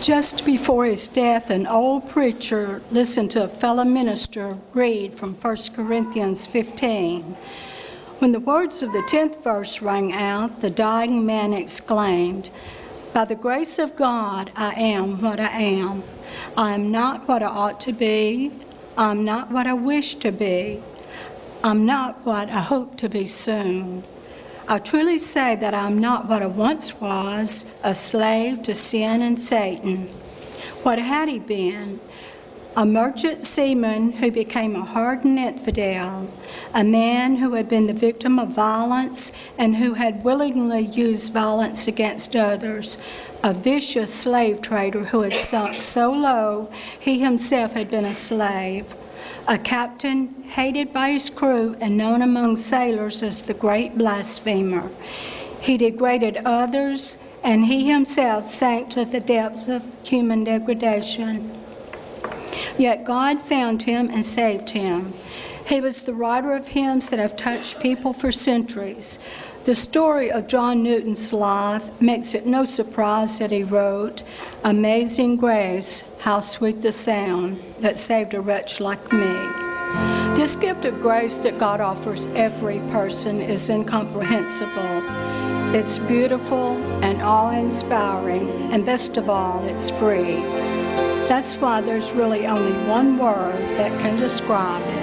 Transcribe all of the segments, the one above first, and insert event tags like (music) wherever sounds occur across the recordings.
Just before his death, an old preacher listened to a fellow minister read from 1 Corinthians 15. When the words of the 10th verse rang out, the dying man exclaimed, By the grace of God, I am what I am. I am not what I ought to be. I'm not what I wish to be. I'm not what I hope to be soon. I truly say that I'm not what I once was, a slave to sin and Satan. What had he been? A merchant seaman who became a hardened infidel, a man who had been the victim of violence and who had willingly used violence against others, a vicious slave trader who had sunk so low he himself had been a slave a captain hated by his crew and known among sailors as the great blasphemer. He degraded others, and he himself sank to the depths of human degradation. Yet God found him and saved him. He was the writer of hymns that have touched people for centuries. The story of John Newton's life makes it no surprise that he wrote, Amazing Grace, how sweet the sound that saved a wretch like me. This gift of grace that God offers every person is incomprehensible. It's beautiful and awe inspiring, and best of all, it's free. That's why there's really only one word that can describe it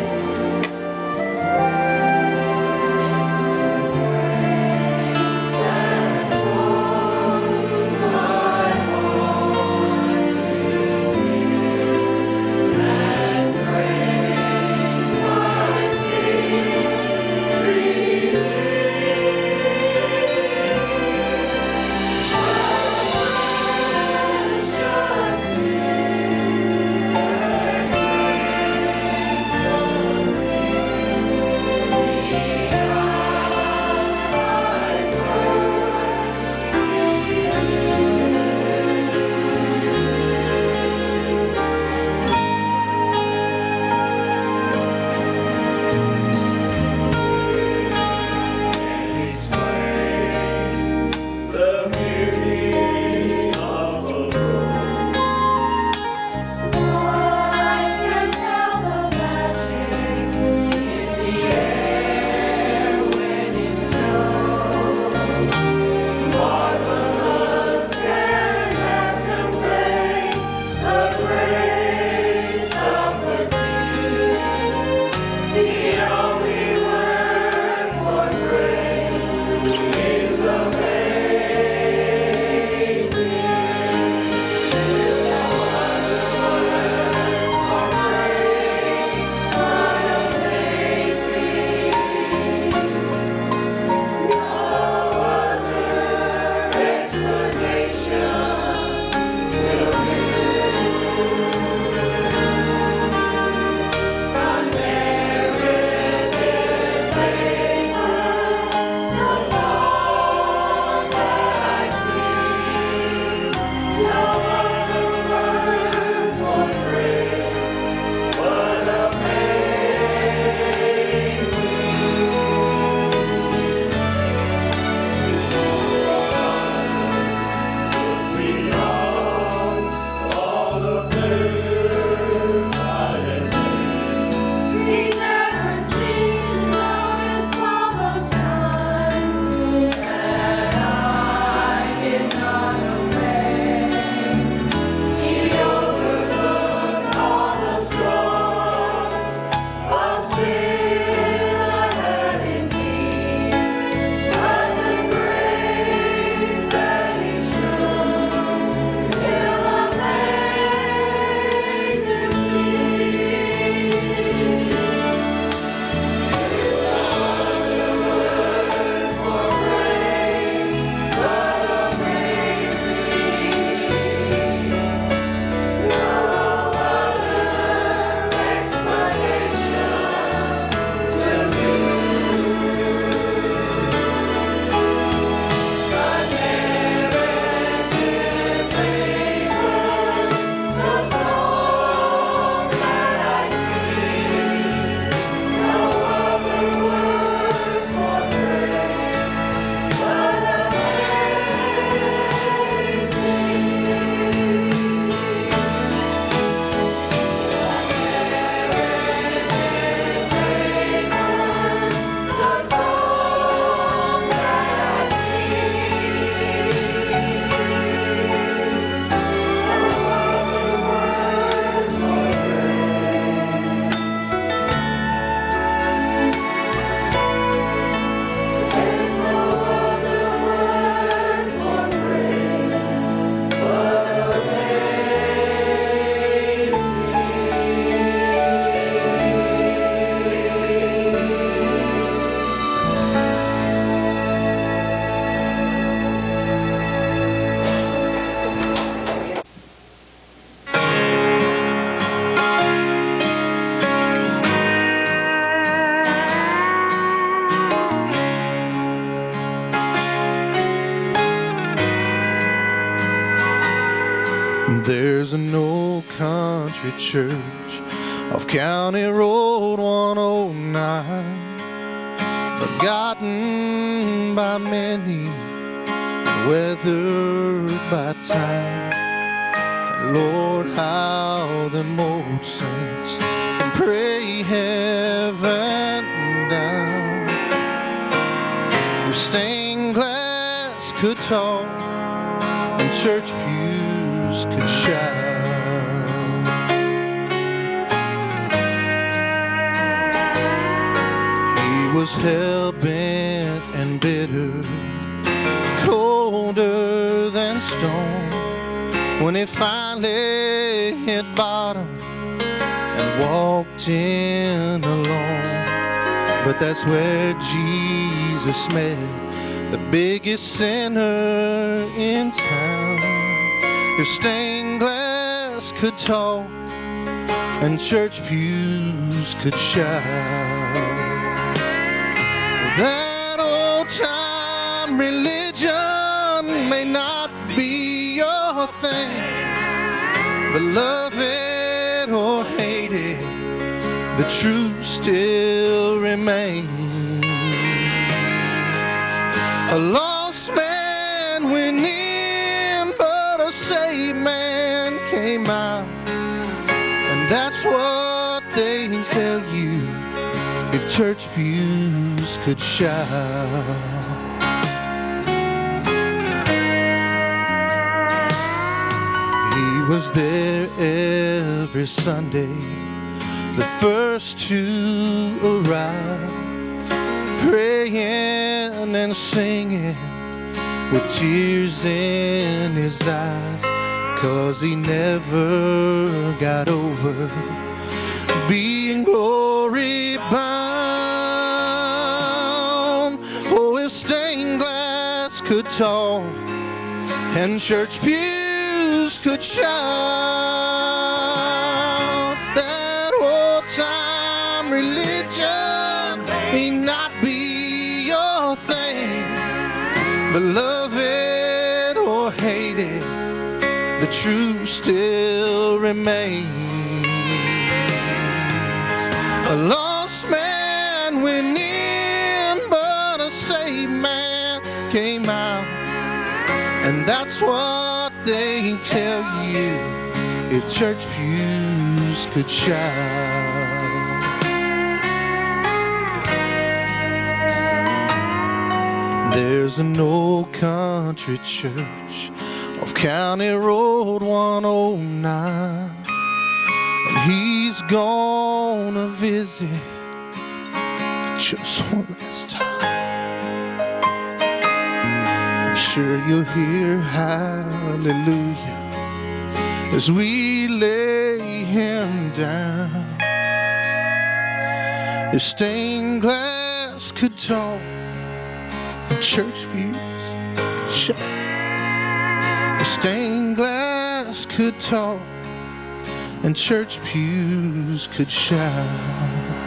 country church off County Road 109, forgotten by many and weathered by time. And Lord, how the old saints can pray heaven down. If stained glass could talk and church pews could shout. Was hell bent and bitter, colder than stone. When he finally hit bottom and walked in alone. But that's where Jesus met the biggest sinner in town. If stained glass could talk and church pews could shout, that old time religion may not be your thing, but love it or hate it the truth still remains. A lost man went in, but a saved man came out. And that's what church pews could shout. He was there every Sunday the first to arrive, praying and singing with tears in his eyes, cause he never got over being glory talk and church pews could shout, that old time religion may not be your thing, but love it or hate it, the truth still remains. A lost man we in, that's what they tell you if church pews could shout. There's an old country church off County Road 109. And he's gonna visit just one last time. Sure you'll hear hallelujah as we lay him down. If stained glass could talk, and church pews could shout. If stained glass could talk, and church pews could shout.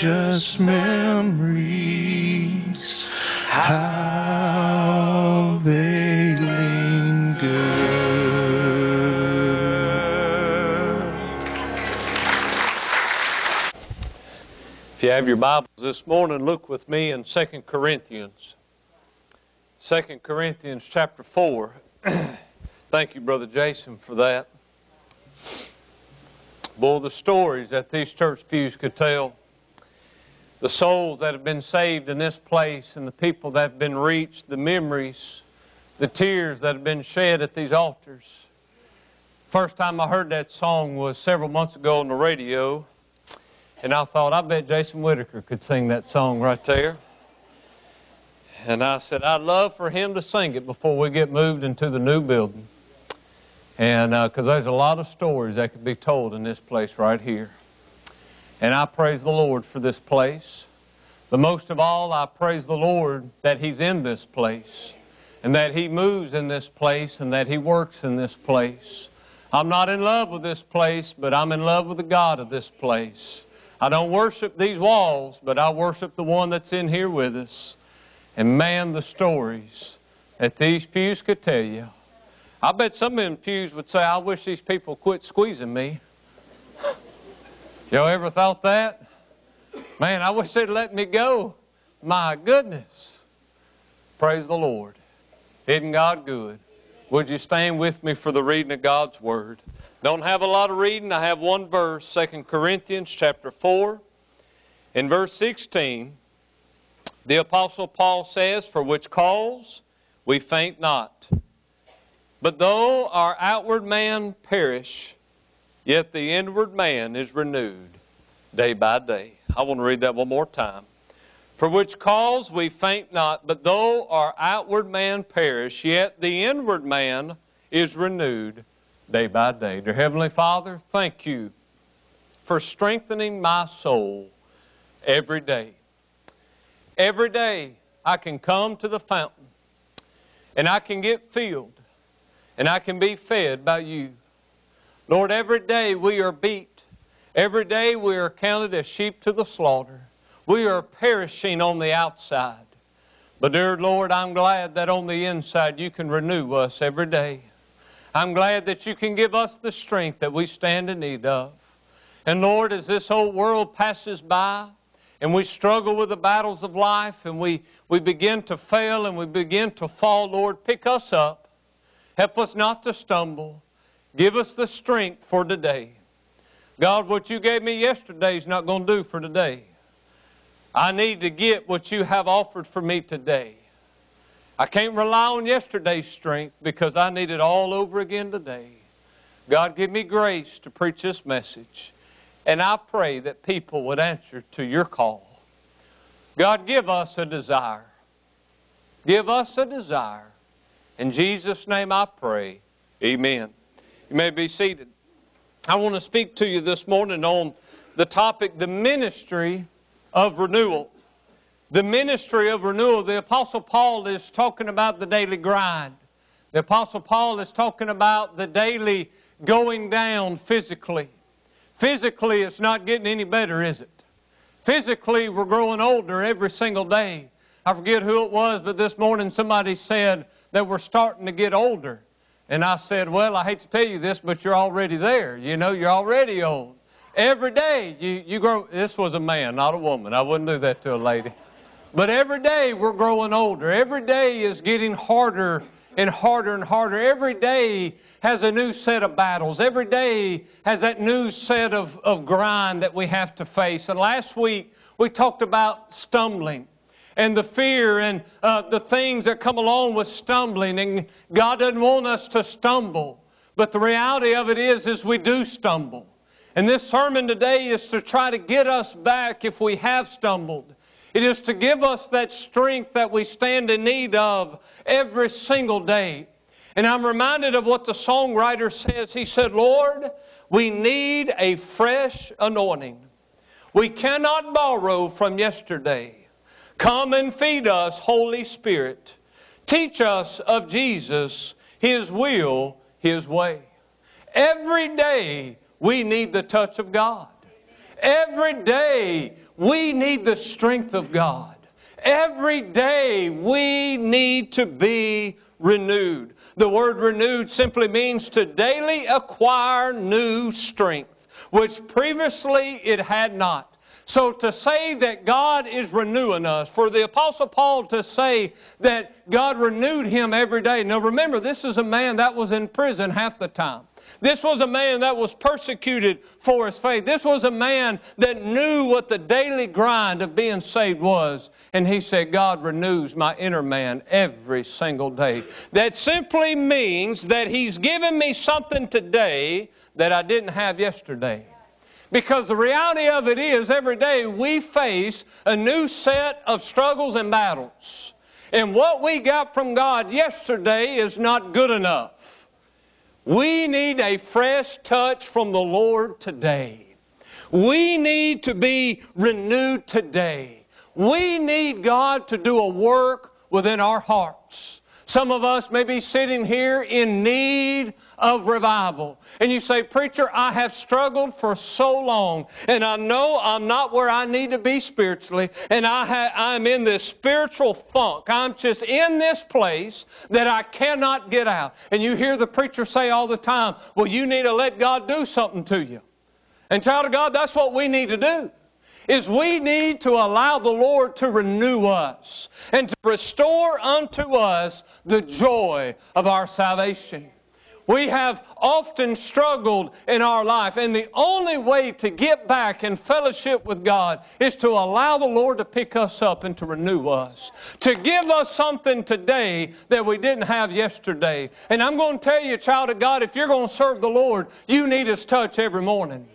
Precious memories, how they linger. If you have your Bibles this morning, look with me in 2 Corinthians. 2 Corinthians chapter 4. (clears throat) Thank you, Brother Jason, for that. Boy, the stories that these church pews could tell, the souls that have been saved in this place, and the people that have been reached, the memories, the tears that have been shed at these altars. First time I heard that song was several months ago on the radio. And I thought, I bet Jason Whitaker could sing that song right there. And I said, I'd love for him to sing it before we get moved into the new building. And uh, because there's a lot of stories that could be told in this place right here. And I praise the Lord for this place. But most of all, I praise the Lord that He's in this place. And that He moves in this place and that He works in this place. I'm not in love with this place, but I'm in love with the God of this place. I don't worship these walls, but I worship the one that's in here with us. And man, the stories that these pews could tell you. I bet some of them pews would say, I wish these people quit squeezing me. Y'all ever thought that? Man, I wish they'd let me go. My goodness. Praise the Lord. Isn't God good? Would you stand with me for the reading of God's Word? Don't have a lot of reading. I have one verse, 2 Corinthians chapter 4. In verse 16, the Apostle Paul says, For which cause we faint not. But though our outward man perish, yet the inward man is renewed day by day. I want to read that one more time. For which cause we faint not, but though our outward man perish, yet the inward man is renewed day by day. Dear Heavenly Father, thank you for strengthening my soul every day. Every day I can come to the fountain and I can get filled and I can be fed by you. Lord, every day we are beat. Every day we are counted as sheep to the slaughter. We are perishing on the outside. But, dear Lord, I'm glad that on the inside you can renew us every day. I'm glad that you can give us the strength that we stand in need of. And Lord, as this whole world passes by and we struggle with the battles of life and we, we begin to fail and we begin to fall, Lord, pick us up. Help us not to stumble. Give us the strength for today. God, what you gave me yesterday is not going to do for today. I need to get what you have offered for me today. I can't rely on yesterday's strength because I need it all over again today. God, give me grace to preach this message. And I pray that people would answer to your call. God, give us a desire. Give us a desire. In Jesus' name I pray. Amen. You may be seated. I want to speak to you this morning on the topic, the ministry of renewal. The ministry of renewal. The Apostle Paul is talking about the daily grind. The Apostle Paul is talking about the daily going down physically. Physically, it's not getting any better, is it? Physically, we're growing older every single day. I forget who it was, but this morning somebody said that we're starting to get older. And I said, Well, I hate to tell you this, but you're already there. You know, you're already old. Every day you, you grow. This was a man, not a woman. I wouldn't do that to a lady. But every day we're growing older. Every day is getting harder and harder and harder. Every day has a new set of battles. Every day has that new set of, of grind that we have to face. And last week we talked about stumbling and the fear and uh, the things that come along with stumbling. And God doesn't want us to stumble. But the reality of it is, is we do stumble. And this sermon today is to try to get us back if we have stumbled. It is to give us that strength that we stand in need of every single day. And I'm reminded of what the songwriter says. He said, Lord, we need a fresh anointing. We cannot borrow from yesterday. Come and feed us, Holy Spirit. Teach us of Jesus, His will, His way. Every day we need the touch of God. Every day we need the strength of God. Every day we need to be renewed. The word renewed simply means to daily acquire new strength, which previously it had not. So to say that God is renewing us, for the Apostle Paul to say that God renewed him every day. Now remember, this is a man that was in prison half the time. This was a man that was persecuted for his faith. This was a man that knew what the daily grind of being saved was. And he said, God renews my inner man every single day. That simply means that he's given me something today that I didn't have yesterday. Because the reality of it is, every day we face a new set of struggles and battles. And what we got from God yesterday is not good enough. We need a fresh touch from the Lord today. We need to be renewed today. We need God to do a work within our hearts Some of us may be sitting here in need of revival. And you say, Preacher, I have struggled for so long, and I know I'm not where I need to be spiritually, and I ha- I'm in this spiritual funk. I'm just in this place that I cannot get out. And you hear the preacher say all the time, Well, you need to let God do something to you. And child of God, that's what we need to do is we need to allow the Lord to renew us and to restore unto us the joy of our salvation. We have often struggled in our life, and the only way to get back in fellowship with God is to allow the Lord to pick us up and to renew us, to give us something today that we didn't have yesterday. And I'm going to tell you, child of God, if you're going to serve the Lord, you need His touch every morning.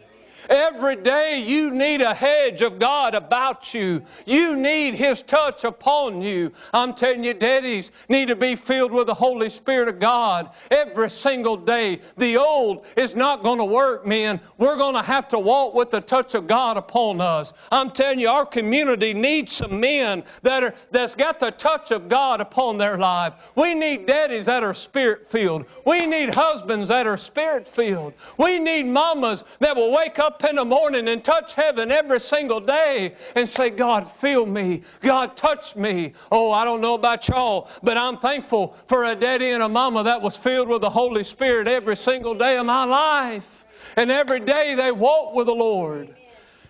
Every day you need a hedge of God about you. You need His touch upon you. I'm telling you, daddies need to be filled with the Holy Spirit of God every single day. The old is not going to work, men. We're going to have to walk with the touch of God upon us. I'm telling you, our community needs some men that are that's got the touch of God upon their life. We need daddies that are spirit filled. We need husbands that are spirit filled. We need mamas that will wake up up in the morning and touch heaven every single day and say, God, fill me. God, touch me. Oh, I don't know about y'all, but I'm thankful for a daddy and a mama that was filled with the Holy Spirit every single day of my life. And every day they walk with the Lord.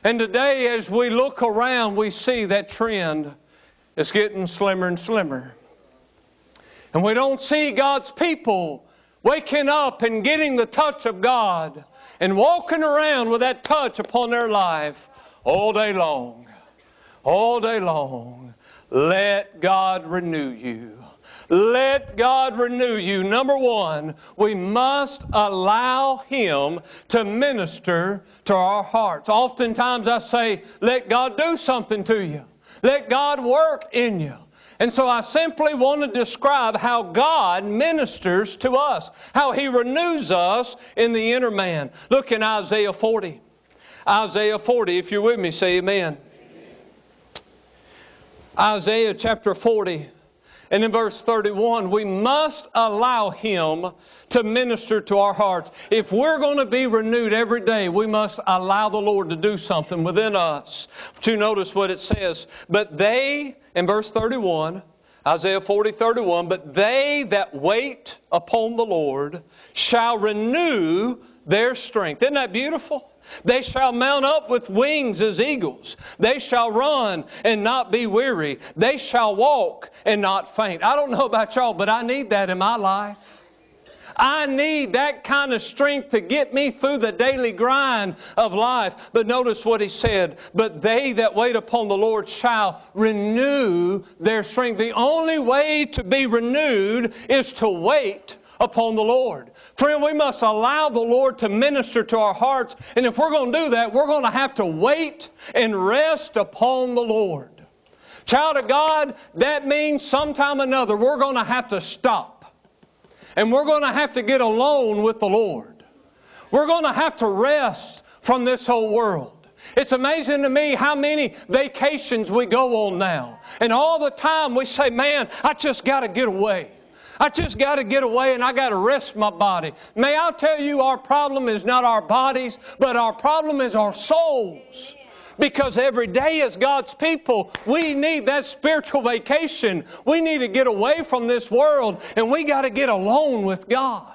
And today, as we look around, we see that trend is getting slimmer and slimmer. And we don't see God's people waking up and getting the touch of God and walking around with that touch upon their life all day long. All day long. Let God renew you. Let God renew you. Number one, we must allow Him to minister to our hearts. Oftentimes I say, let God do something to you. Let God work in you. And so I simply want to describe how God ministers to us, how He renews us in the inner man. Look in Isaiah 40. Isaiah 40, if you're with me, say amen. amen. Isaiah chapter 40. And in verse 31, we must allow Him to minister to our hearts. If we're going to be renewed every day, we must allow the Lord to do something within us. You notice what it says. But they, in verse 31, Isaiah 40, 31, but they that wait upon the Lord shall renew their strength. Isn't that beautiful? They shall mount up with wings as eagles. They shall run and not be weary. They shall walk and not faint. I don't know about y'all, but I need that in my life. I need that kind of strength to get me through the daily grind of life. But notice what he said. But they that wait upon the Lord shall renew their strength. The only way to be renewed is to wait upon the Lord. Friend, we must allow the Lord to minister to our hearts. And if we're going to do that, we're going to have to wait and rest upon the Lord. Child of God, that means sometime or another we're going to have to stop. And we're going to have to get alone with the Lord. We're going to have to rest from this whole world. It's amazing to me how many vacations we go on now. And all the time we say, man, I just got to get away. I just got to get away and I got to rest my body. May I tell you, our problem is not our bodies, but our problem is our souls. Because every day as God's people, we need that spiritual vacation. We need to get away from this world and we got to get alone with God.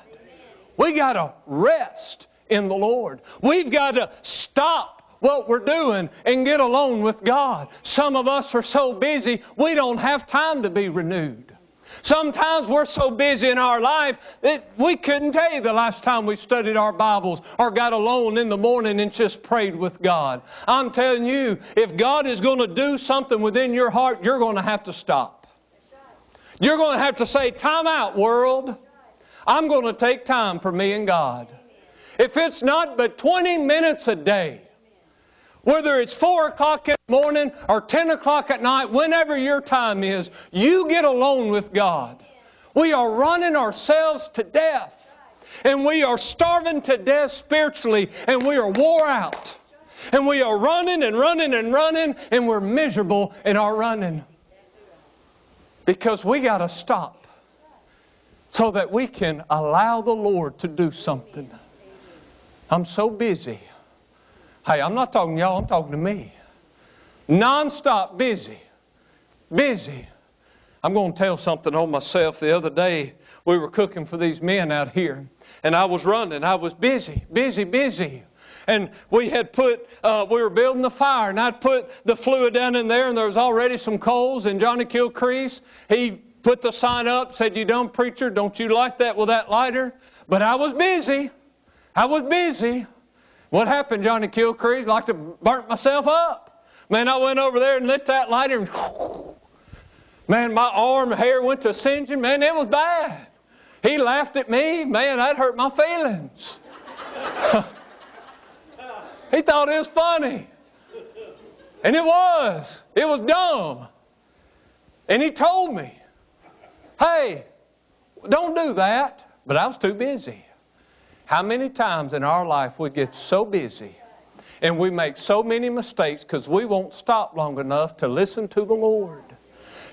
We got to rest in the Lord. We've got to stop what we're doing and get alone with God. Some of us are so busy, we don't have time to be renewed. Sometimes we're so busy in our life that we couldn't tell you the last time we studied our Bibles or got alone in the morning and just prayed with God. I'm telling you, if God is going to do something within your heart, you're going to have to stop. You're going to have to say, Time out, world. I'm going to take time for me and God. If it's not but 20 minutes a day, whether it's 4 o'clock in the morning or 10 o'clock at night, whenever your time is, you get alone with God. We are running ourselves to death. And we are starving to death spiritually, and we are wore out. And we are running and running and running, and we're miserable in our running. Because we got to stop. so that we can allow the Lord to do something. I'm so busy. Hey, I'm not talking to y'all, I'm talking to me. Non-stop busy. Busy. I'm going to tell something on myself. The other day, we were cooking for these men out here, and I was running. I was busy, busy, busy. And we had put, uh, we were building the fire, and I'd put the fluid down in there, and there was already some coals. And Johnny Kilcrease, he put the sign up, said, You dumb preacher, don't you light that with that lighter? But I was busy. I was busy. What happened, Johnny Kilcrease? Like to burnt myself up. Man, I went over there and lit that lighter, and (laughs) Man, my arm hair went to singeing. Man, it was bad. He laughed at me. Man, that hurt my feelings. (laughs) he thought it was funny. And it was. It was dumb. And he told me, hey, don't do that. But I was too busy. How many times in our life we get so busy and we make so many mistakes because we won't stop long enough to listen to the Lord?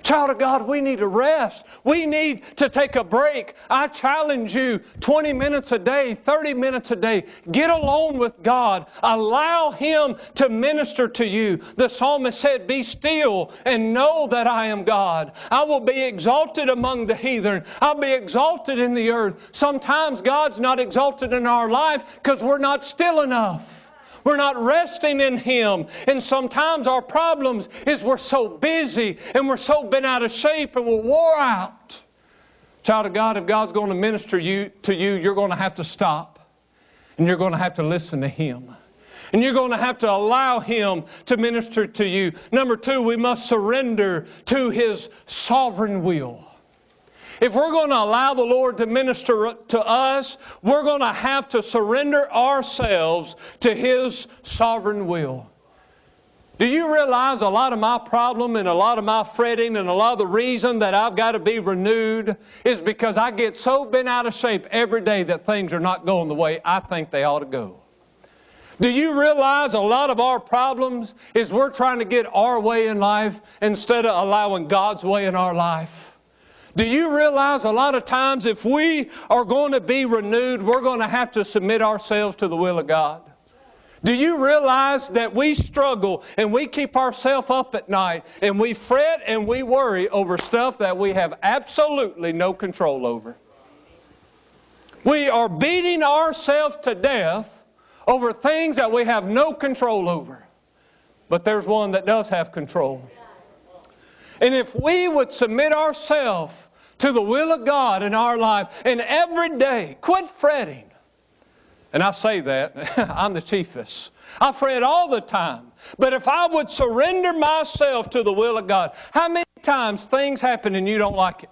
Child of God, we need to rest. We need to take a break. I challenge you 20 minutes a day, 30 minutes a day. Get alone with God. Allow Him to minister to you. The psalmist said, Be still and know that I am God. I will be exalted among the heathen. I'll be exalted in the earth. Sometimes God's not exalted in our life because we're not still enough. We're not resting in Him. And sometimes our problems is we're so busy and we're so bent out of shape and we're wore out. Child of God, if God's going to minister you, to you, you're going to have to stop. And you're going to have to listen to Him. And you're going to have to allow Him to minister to you. Number two, we must surrender to His sovereign will. If we're going to allow the Lord to minister to us, we're going to have to surrender ourselves to His sovereign will. Do you realize a lot of my problem and a lot of my fretting and a lot of the reason that I've got to be renewed is because I get so bent out of shape every day that things are not going the way I think they ought to go? Do you realize a lot of our problems is we're trying to get our way in life instead of allowing God's way in our life? Do you realize a lot of times if we are going to be renewed, we're going to have to submit ourselves to the will of God? Do you realize that we struggle and we keep ourselves up at night and we fret and we worry over stuff that we have absolutely no control over? We are beating ourselves to death over things that we have no control over. But there's one that does have control. And if we would submit ourselves to the will of God in our life. And every day, quit fretting. And I say that, (laughs) I'm the chiefest. I fret all the time. But if I would surrender myself to the will of God, how many times things happen and you don't like it?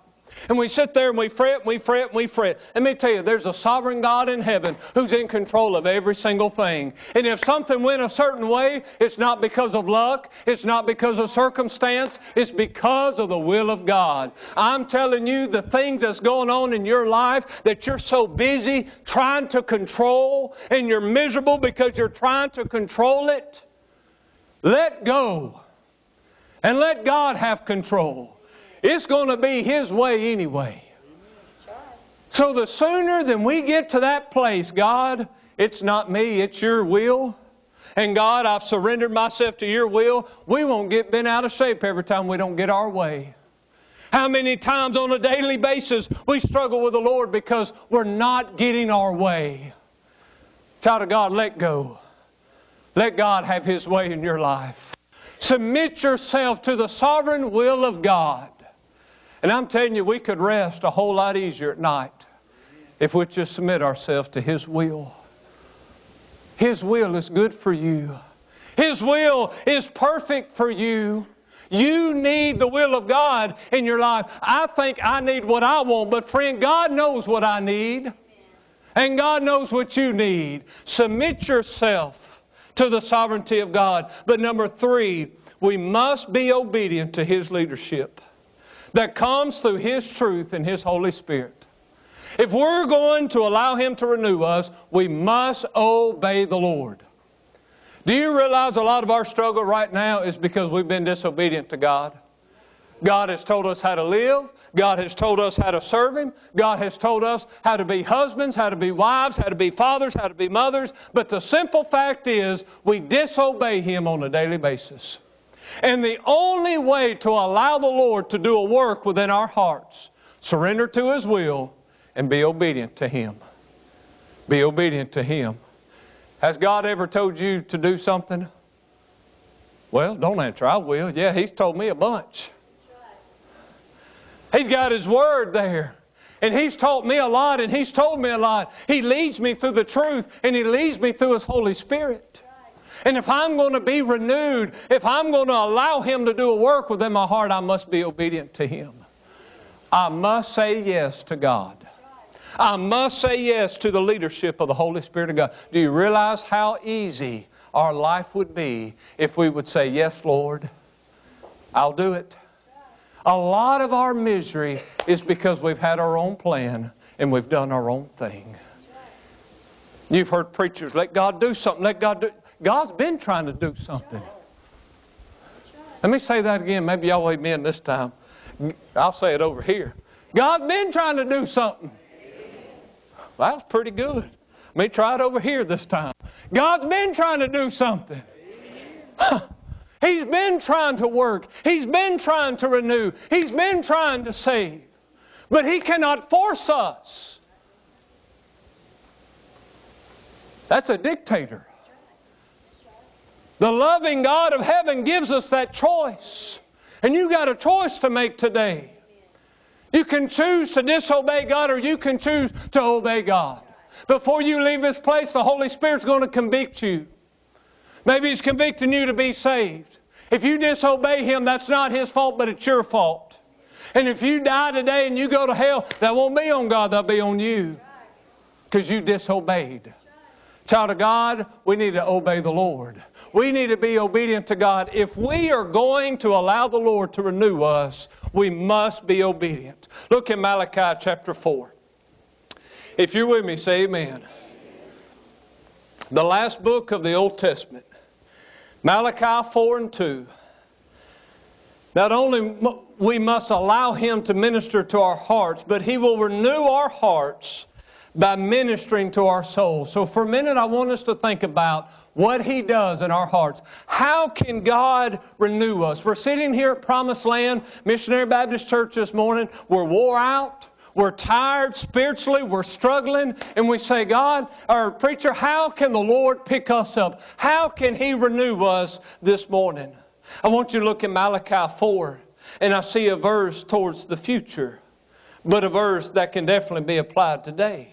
And we sit there and we fret, and we fret, and we fret. Let me tell you, there's a sovereign God in heaven who's in control of every single thing. And if something went a certain way, it's not because of luck, it's not because of circumstance, it's because of the will of God. I'm telling you, the things that's going on in your life that you're so busy trying to control, and you're miserable because you're trying to control it, let go and let God have control. It's going to be His way anyway. So the sooner than we get to that place, God, it's not me, it's your will. And God, I've surrendered myself to your will. We won't get bent out of shape every time we don't get our way. How many times on a daily basis we struggle with the Lord because we're not getting our way? Child of God, let go. Let God have His way in your life. Submit yourself to the sovereign will of God. And I'm telling you, we could rest a whole lot easier at night if we just submit ourselves to His will. His will is good for you. His will is perfect for you. You need the will of God in your life. I think I need what I want, but friend, God knows what I need. And God knows what you need. Submit yourself to the sovereignty of God. But number three, we must be obedient to His leadership that comes through His truth and His Holy Spirit. If we're going to allow Him to renew us, we must obey the Lord. Do you realize a lot of our struggle right now is because we've been disobedient to God? God has told us how to live. God has told us how to serve Him. God has told us how to be husbands, how to be wives, how to be fathers, how to be mothers. But the simple fact is, we disobey Him on a daily basis. And the only way to allow the Lord to do a work within our hearts, surrender to His will, and be obedient to Him. Be obedient to Him. Has God ever told you to do something? Well, don't answer. I will. Yeah, He's told me a bunch. He's got His Word there. And He's taught me a lot and He's told me a lot. He leads me through the truth and He leads me through His Holy Spirit. And if I'm going to be renewed, if I'm going to allow Him to do a work within my heart, I must be obedient to Him. I must say yes to God. I must say yes to the leadership of the Holy Spirit of God. Do you realize how easy our life would be if we would say, Yes, Lord, I'll do it? A lot of our misery is because we've had our own plan and we've done our own thing. You've heard preachers, let God do something, let God do. God's been trying to do something. Let me say that again. Maybe y'all wait me in this time. I'll say it over here. God's been trying to do something. Well, that was pretty good. Let me try it over here this time. God's been trying to do something. (laughs) He's been trying to work. He's been trying to renew. He's been trying to save. But He cannot force us. That's a dictator. The loving God of heaven gives us that choice. And you got a choice to make today. You can choose to disobey God or you can choose to obey God. Before you leave this place, the Holy Spirit's going to convict you. Maybe He's convicting you to be saved. If you disobey Him, that's not His fault, but it's your fault. And if you die today and you go to hell, that won't be on God, that'll be on you. Because you disobeyed. Child of God, we need to obey the Lord. We need to be obedient to God. If we are going to allow the Lord to renew us, we must be obedient. Look in Malachi chapter 4. If you're with me, say amen. The last book of the Old Testament, Malachi 4 and 2. Not only we must allow Him to minister to our hearts, but He will renew our hearts by ministering to our souls. So for a minute, I want us to think about what He does in our hearts. How can God renew us? We're sitting here at Promised Land Missionary Baptist Church this morning. We're wore out. We're tired spiritually. We're struggling. And we say, God, our preacher, how can the Lord pick us up? How can He renew us this morning? I want you to look in Malachi 4, and I see a verse towards the future, but a verse that can definitely be applied today.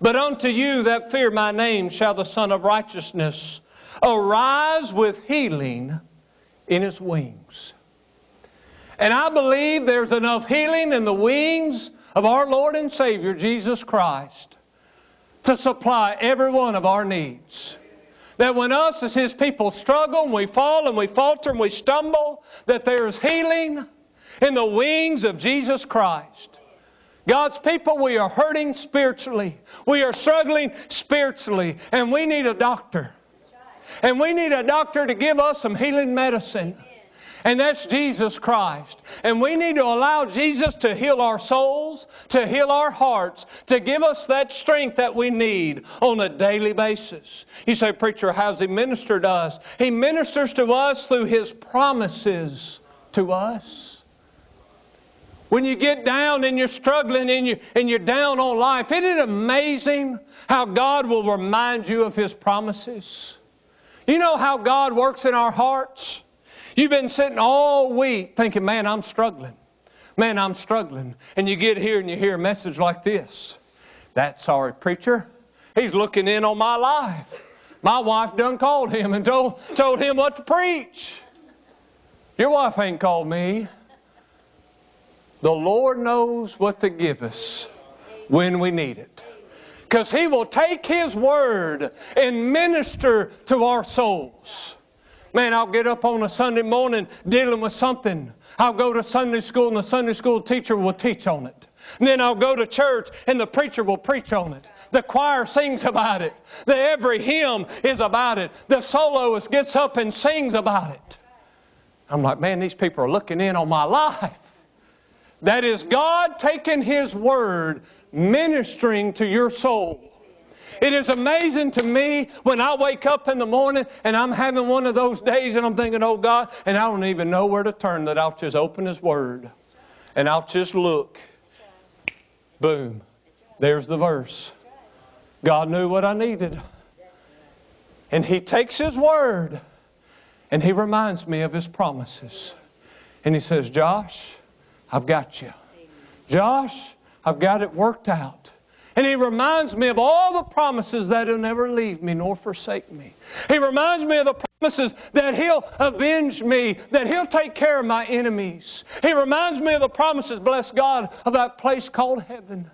But unto you that fear my name shall the Sun of Righteousness arise with healing in his wings. And I believe there's enough healing in the wings of our Lord and Savior Jesus Christ to supply every one of our needs. That when us as His people struggle and we fall and we falter and we stumble, that there is healing in the wings of Jesus Christ. God's people, we are hurting spiritually. We are struggling spiritually, and we need a doctor. And we need a doctor to give us some healing medicine. And that's Jesus Christ. And we need to allow Jesus to heal our souls, to heal our hearts, to give us that strength that we need on a daily basis. You say, Preacher, how's He ministered to us? He ministers to us through His promises to us. When you get down and you're struggling and, you, and you're down on life, isn't it amazing how God will remind you of His promises? You know how God works in our hearts? You've been sitting all week thinking, man, I'm struggling. Man, I'm struggling. And you get here and you hear a message like this. That sorry preacher, he's looking in on my life. My wife done called him and told, told him what to preach. Your wife ain't called me. The Lord knows what to give us when we need it. Because He will take His word and minister to our souls. Man, I'll get up on a Sunday morning dealing with something. I'll go to Sunday school and the Sunday school teacher will teach on it. And then I'll go to church and the preacher will preach on it. The choir sings about it. The every hymn is about it. The soloist gets up and sings about it. I'm like, man, these people are looking in on my life. That is God taking His Word, ministering to your soul. It is amazing to me when I wake up in the morning and I'm having one of those days and I'm thinking, oh God, and I don't even know where to turn, that I'll just open His Word and I'll just look. Boom. There's the verse. God knew what I needed. And He takes His Word and He reminds me of His promises. And He says, Josh, I've got you. Josh, I've got it worked out. And he reminds me of all the promises that he'll never leave me nor forsake me. He reminds me of the promises that he'll avenge me, that he'll take care of my enemies. He reminds me of the promises, bless God, of that place called heaven.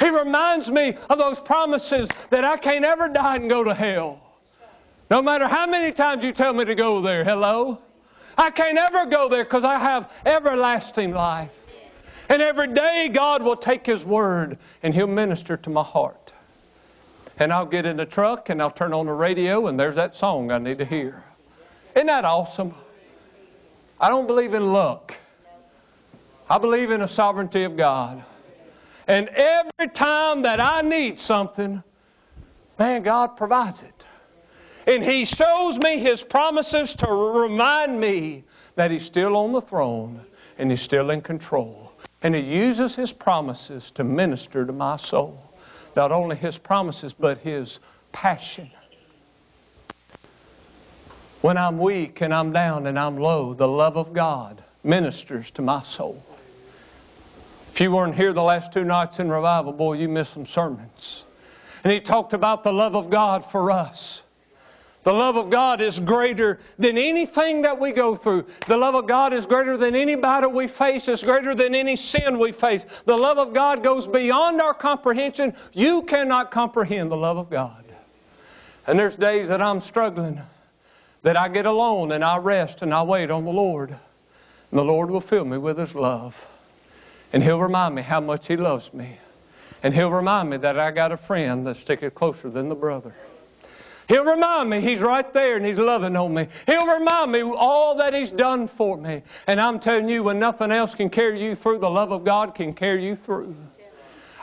He reminds me of those promises that I can't ever die and go to hell. No matter how many times you tell me to go there, hello? I can't ever go there because I have everlasting life. And every day God will take His word and He'll minister to my heart. And I'll get in the truck and I'll turn on the radio and there's that song I need to hear. Isn't that awesome? I don't believe in luck. I believe in the sovereignty of God. And every time that I need something, man, God provides it. And He shows me His promises to remind me that He's still on the throne and He's still in control. And He uses His promises to minister to my soul. Not only His promises, but His passion. When I'm weak and I'm down and I'm low, the love of God ministers to my soul. If you weren't here the last two nights in revival, boy, you missed some sermons. And he talked about the love of God for us. The love of God is greater than anything that we go through. The love of God is greater than any battle we face. It's greater than any sin we face. The love of God goes beyond our comprehension. You cannot comprehend the love of God. And there's days that I'm struggling, that I get alone and I rest and I wait on the Lord. And the Lord will fill me with His love. And He'll remind me how much He loves me. And He'll remind me that I got a friend that's sticking closer than the brother. He'll remind me He's right there and He's loving on me. He'll remind me all that He's done for me. And I'm telling you, when nothing else can carry you through, the love of God can carry you through.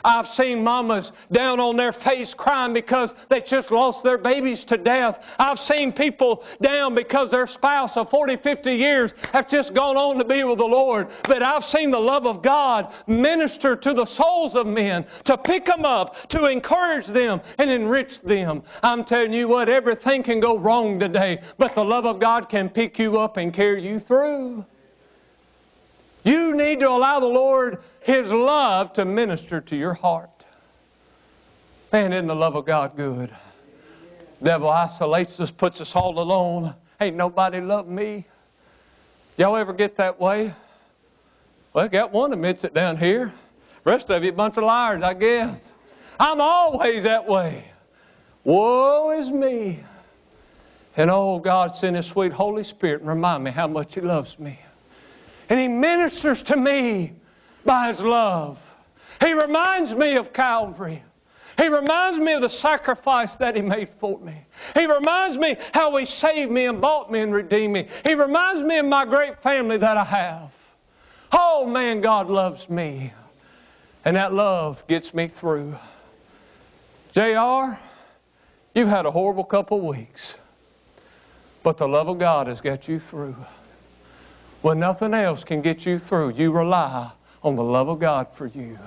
I've seen mamas down on their face crying because they just lost their babies to death. I've seen people down because their spouse of 40, 50 years have just gone on to be with the Lord. But I've seen the love of God minister to the souls of men, to pick them up, to encourage them and enrich them. I'm telling you what, everything can go wrong today, but the love of God can pick you up and carry you through. You need to allow the Lord His love to minister to your heart. Man, isn't the love of God good? Devil isolates us, puts us all alone. Ain't nobody love me. Y'all ever get that way? Well, got one admits it down here. Rest of you, bunch of liars, I guess. I'm always that way. Woe is me. And oh, God, send His sweet Holy Spirit and remind me how much He loves me. And He ministers to me by His love. He reminds me of Calvary. He reminds me of the sacrifice that He made for me. He reminds me how He saved me and bought me and redeemed me. He reminds me of my great family that I have. Oh man, God loves me. And that love gets me through. JR, you've had a horrible couple weeks. But the love of God has got you through. When nothing else can get you through, you rely on the love of God for you.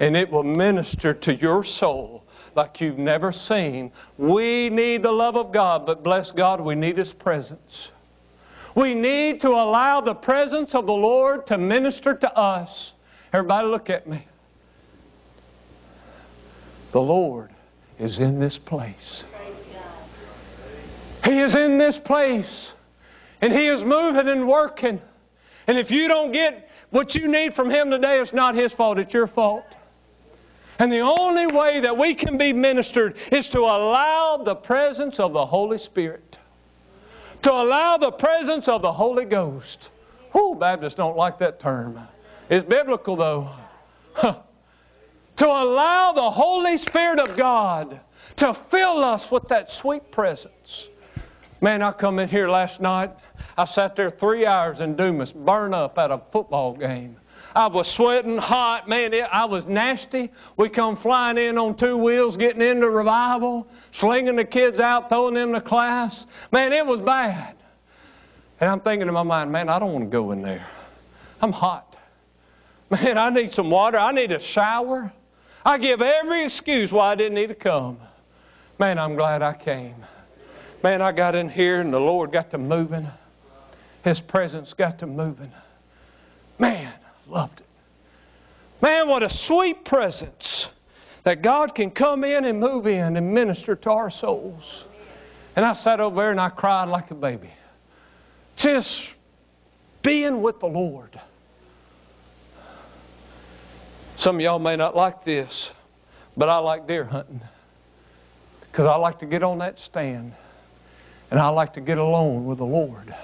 And it will minister to your soul like you've never seen. We need the love of God, but bless God, we need His presence. We need to allow the presence of the Lord to minister to us. Everybody, look at me. The Lord is in this place. He is in this place. And He is moving and working. And if you don't get what you need from Him today, it's not His fault, it's your fault. And the only way that we can be ministered is to allow the presence of the Holy Spirit, to allow the presence of the Holy Ghost. Whoo, Baptists don't like that term. It's biblical though. to allow the Holy Spirit of God to fill us with that sweet presence. Man, I come in here last night. I sat there three hours in Dumas, burn up at a football game. I was sweating hot, man. It, I was nasty. We come flying in on two wheels, getting into revival, slinging the kids out, throwing them to class. Man, it was bad. And I'm thinking in my mind, man, I don't want to go in there. I'm hot. Man, I need some water. I need a shower. I give every excuse why I didn't need to come. Man, I'm glad I came. Man, I got in here and the Lord got to moving. His presence got to moving. Man, I loved it. Man, what a sweet presence that God can come in and move in and minister to our souls. And I sat over there and I cried like a baby. Just being with the Lord. Some of y'all may not like this, but I like deer hunting. Because I like to get on that stand and I like to get alone with the Lord.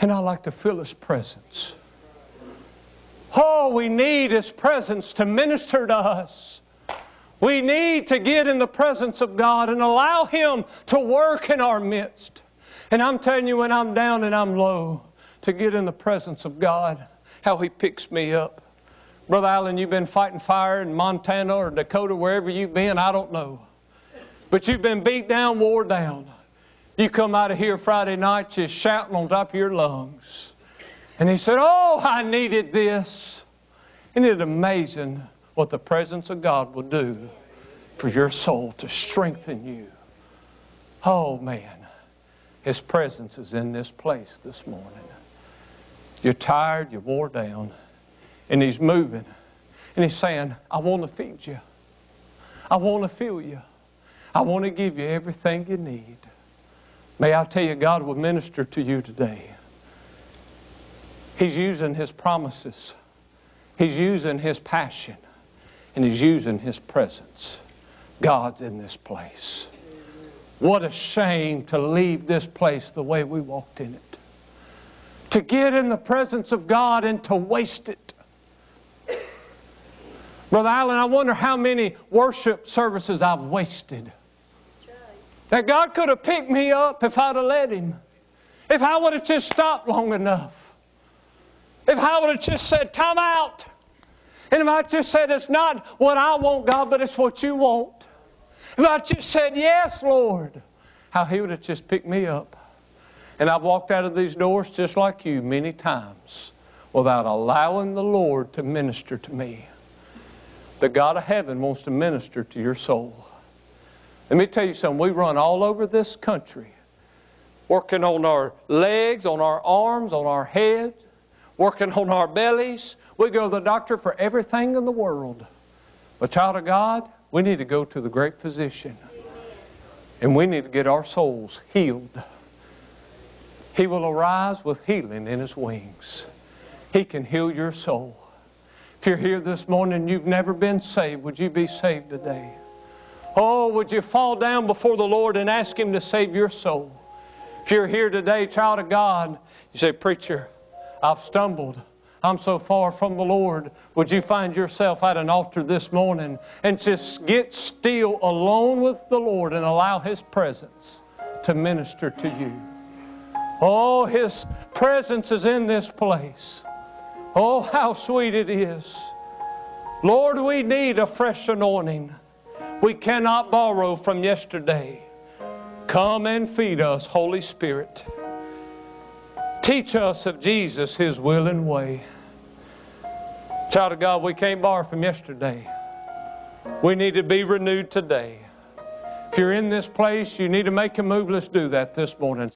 And I like to feel His presence. Oh, we need His presence to minister to us. We need to get in the presence of God and allow Him to work in our midst. And I'm telling you, when I'm down and I'm low, to get in the presence of God, how He picks me up. Brother Allen, you've been fighting fire in Montana or Dakota, wherever you've been, I don't know. But you've been beat down, wore down. You come out of here Friday night just shouting on top of your lungs. And he said, Oh, I needed this. Isn't it amazing what the presence of God will do for your soul to strengthen you? Oh, man. His presence is in this place this morning. You're tired, you're wore down, and He's moving. And He's saying, I want to feed you. I want to fill you. I want to give you everything you need. May I tell you, God will minister to you today. He's using His promises, He's using His passion, and He's using His presence. God's in this place. What a shame to leave this place the way we walked in it. To get in the presence of God and to waste it. Brother Allen, I wonder how many worship services I've wasted. That God could have picked me up if I'd have let Him. If I would have just stopped long enough. If I would have just said, time out. And if I just said, it's not what I want, God, but it's what you want. If I just said, yes, Lord, how He would have just picked me up. And I've walked out of these doors just like you many times without allowing the Lord to minister to me. The God of heaven wants to minister to your soul. Let me tell you something. We run all over this country, working on our legs, on our arms, on our heads, working on our bellies. We go to the doctor for everything in the world. But, child of God, we need to go to the great physician. And we need to get our souls healed. He will arise with healing in his wings. He can heal your soul. If you're here this morning and you've never been saved, would you be saved today? Oh, would you fall down before the Lord and ask Him to save your soul? If you're here today, child of God, you say, Preacher, I've stumbled. I'm so far from the Lord. Would you find yourself at an altar this morning and just get still alone with the Lord and allow His presence to minister to you? Oh, His presence is in this place. Oh, how sweet it is. Lord, we need a fresh anointing. We cannot borrow from yesterday. Come and feed us, Holy Spirit. Teach us of Jesus, His will and way. Child of God, we can't borrow from yesterday. We need to be renewed today. If you're in this place, you need to make a move. Let's do that this morning.